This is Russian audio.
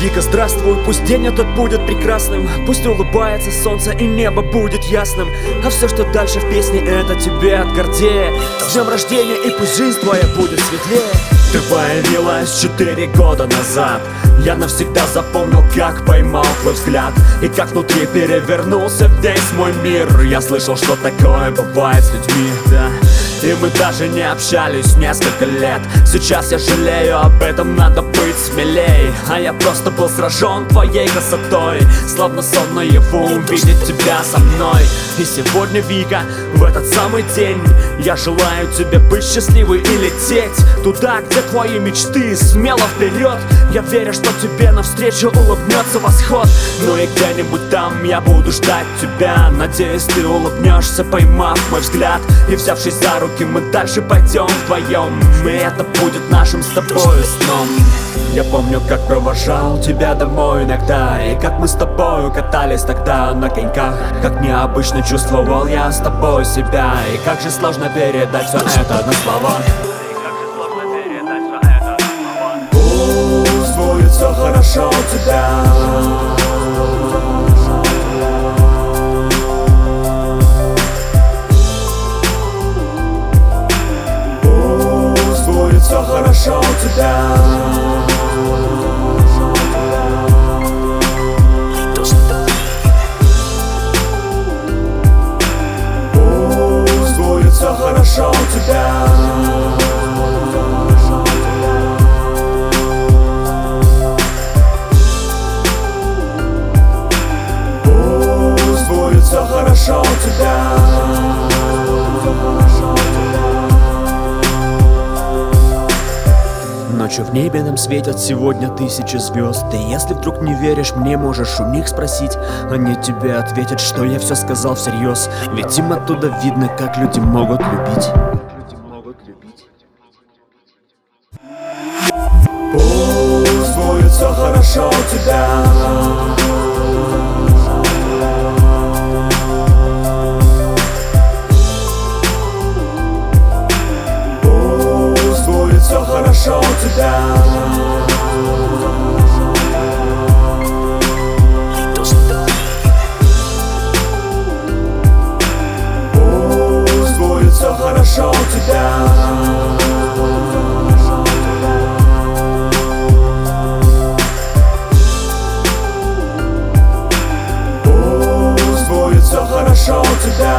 Вика, здравствуй, пусть день этот будет прекрасным. Пусть улыбается солнце и небо будет ясным. А все, что дальше в песне, это тебе от Гордея. С днем рождения и пусть жизнь твоя будет светлее. Ты появилась четыре года назад. Я навсегда запомнил, как поймал твой взгляд. И как внутри перевернулся весь мой мир. Я слышал, что такое бывает с людьми, да и мы даже не общались несколько лет. Сейчас я жалею, об этом надо быть смелей. А я просто был сражен твоей красотой. Словно сон наяву увидеть тебя со мной. И сегодня, Вика, в этот самый день Я желаю тебе быть счастливой и лететь Туда, где твои мечты, смело вперед! Я верю, что тебе навстречу улыбнется восход. Ну и где-нибудь там я буду ждать тебя. Надеюсь, ты улыбнешься, поймав мой взгляд. И взявшись за руки, мы дальше пойдем вдвоем. И это будет нашим с тобой сном. Я помню, как провожал тебя домой иногда И как мы с тобой катались тогда на коньках. Как необычно чувствовал я с тобой себя И как же сложно передать все это на слова Пусть будет все хорошо у тебя все хорошо у тебя. Пусть будет все хорошо у тебя. Пусть будет все хорошо у тебя Ночью в небе нам светят сегодня тысячи звезд. И если вдруг не веришь, мне можешь у них спросить. Они тебе ответят, что я все сказал всерьез Ведь им оттуда видно, как люди могут любить. Пусть будет все хорошо у тебя все хорошо у тебя Пусть будет все хорошо у тебя Пусть будет все хорошо у тебя